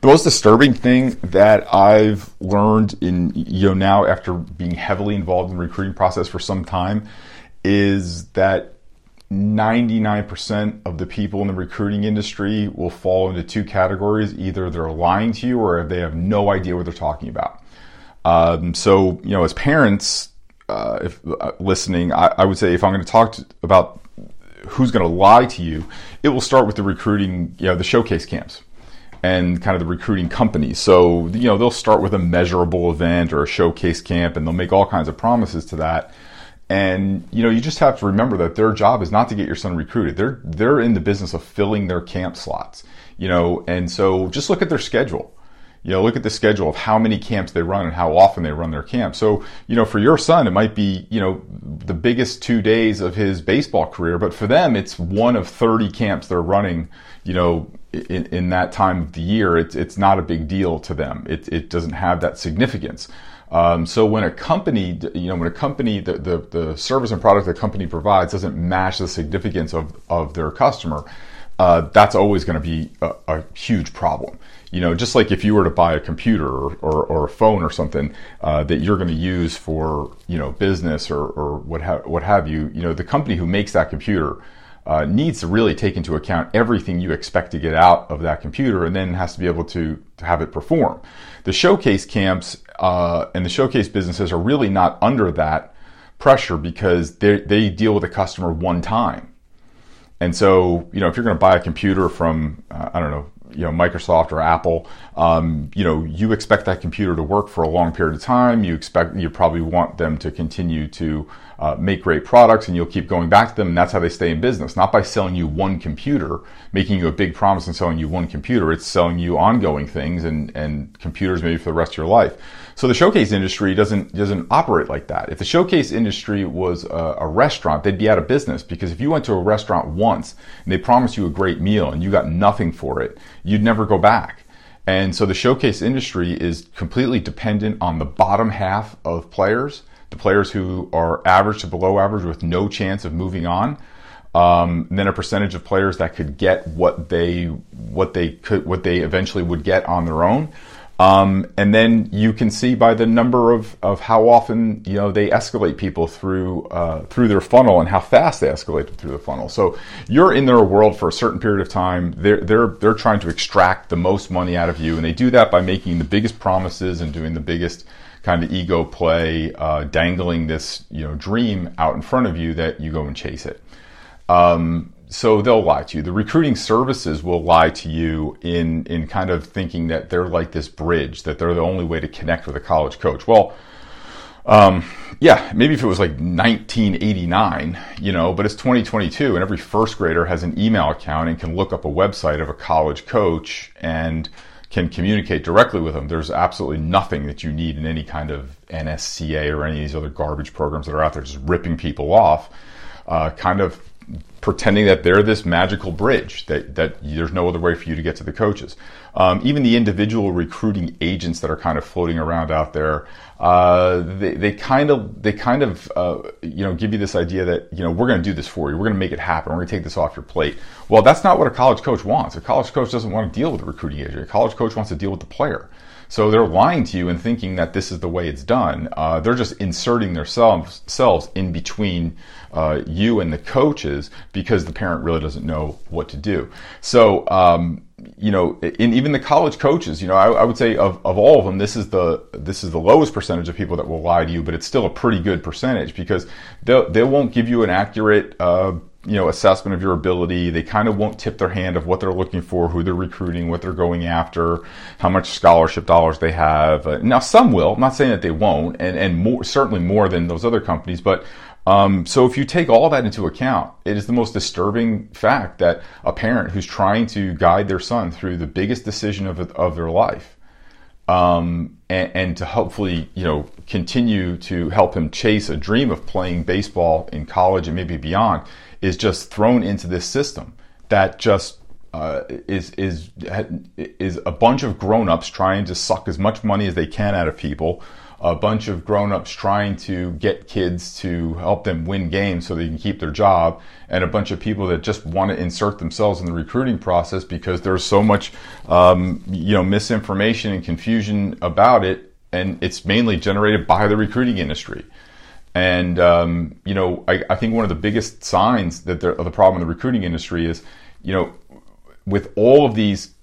The most disturbing thing that I've learned in you know now after being heavily involved in the recruiting process for some time is that 99% of the people in the recruiting industry will fall into two categories. Either they're lying to you or they have no idea what they're talking about. Um, so, you know, as parents, uh, if uh, listening, I, I, would say if I'm going to talk about who's going to lie to you, it will start with the recruiting, you know, the showcase camps and kind of the recruiting companies. So, you know, they'll start with a measurable event or a showcase camp and they'll make all kinds of promises to that. And, you know, you just have to remember that their job is not to get your son recruited. They're, they're in the business of filling their camp slots, you know, and so just look at their schedule you know, look at the schedule of how many camps they run and how often they run their camp. So, you know, for your son, it might be, you know, the biggest two days of his baseball career, but for them, it's one of 30 camps they're running, you know, in, in that time of the year. It's, it's not a big deal to them. It, it doesn't have that significance. Um, so when a company, you know, when a company, the, the, the service and product the company provides doesn't match the significance of, of their customer, uh, that's always going to be a, a huge problem you know, just like if you were to buy a computer or, or, or a phone or something uh, that you're going to use for, you know, business or, or what, ha- what have you, you know, the company who makes that computer uh, needs to really take into account everything you expect to get out of that computer and then has to be able to, to have it perform. The showcase camps uh, and the showcase businesses are really not under that pressure because they deal with a customer one time. And so, you know, if you're going to buy a computer from, uh, I don't know, you know Microsoft or Apple, um, you know you expect that computer to work for a long period of time. You expect you probably want them to continue to uh, make great products, and you'll keep going back to them, and that's how they stay in business. Not by selling you one computer, making you a big promise and selling you one computer. It's selling you ongoing things and and computers maybe for the rest of your life. So the showcase industry doesn't doesn't operate like that. If the showcase industry was a, a, restaurant, they'd be out of business because if you went to a restaurant once and they promised you a great meal and you got nothing for it, you'd never go back. And so the showcase industry is completely dependent on the bottom half of players, the players who are average to below average with no chance of moving on. Um, then a percentage of players that could get what they what they could what they eventually would get on their own. Um, and then you can see by the number of, of how often you know they escalate people through uh, through their funnel and how fast they escalate through the funnel. So you're in their world for a certain period of time. They're they're they're trying to extract the most money out of you, and they do that by making the biggest promises and doing the biggest kind of ego play, uh, dangling this you know dream out in front of you that you go and chase it. Um, so they'll lie to you. The recruiting services will lie to you in in kind of thinking that they're like this bridge, that they're the only way to connect with a college coach. Well, um, yeah, maybe if it was like 1989, you know, but it's 2022 and every first grader has an email account and can look up a website of a college coach and can communicate directly with them. There's absolutely nothing that you need in any kind of NSCA or any of these other garbage programs that are out there just ripping people off. Uh, kind of pretending that they're this magical bridge that, that there's no other way for you to get to the coaches. Um, even the individual recruiting agents that are kind of floating around out there, uh, they, they kind of they kind of uh, you know give you this idea that you know we're going to do this for you, we're going to make it happen, we're going to take this off your plate. Well, that's not what a college coach wants. A college coach doesn't want to deal with a recruiting agent. A college coach wants to deal with the player. So they're lying to you and thinking that this is the way it's done. Uh, they're just inserting themselves selves in between uh, you and the coaches because the parent really doesn't know what to do. So, um, you know, in even the college coaches, you know, I, I, would say of, of all of them, this is the this is the lowest percentage of people that will lie to you, but it's still a pretty good percentage because they they won't give you an accurate. Uh, you know assessment of your ability they kind of won't tip their hand of what they're looking for who they're recruiting what they're going after how much scholarship dollars they have uh, now some will I'm not saying that they won't and and more certainly more than those other companies but um, so if you take all that into account, it is the most disturbing fact that a parent who's trying to guide their son through the biggest decision of, of their life, um, and, and, to hopefully, you know, continue to help him chase a dream of playing baseball in college and maybe beyond, is just thrown into this system that just uh, is is is a bunch of grown-ups trying to suck as much money as they can out of people a bunch of grown-ups trying to get kids to help them win games so they can keep their job and a bunch of people that just want to insert themselves in the recruiting process because there's so much um, you know misinformation and confusion about it and it's mainly generated by the recruiting industry. And um, you know I, I, think one of the biggest signs that of the problem in the recruiting industry is you know with all of these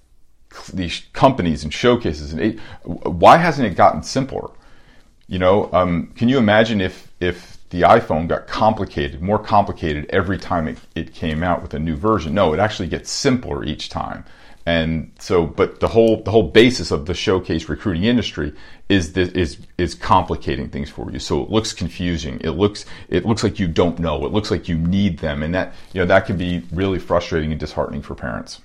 these companies and showcases and it, why hasn't it gotten simpler you know, um, can you imagine if if the iPhone got complicated, more complicated every time it, it came out with a new version? No, it actually gets simpler each time. And so, but the whole the whole basis of the showcase recruiting industry is this, is is complicating things for you. So it looks confusing. It looks it looks like you don't know. It looks like you need them, and that you know that can be really frustrating and disheartening for parents.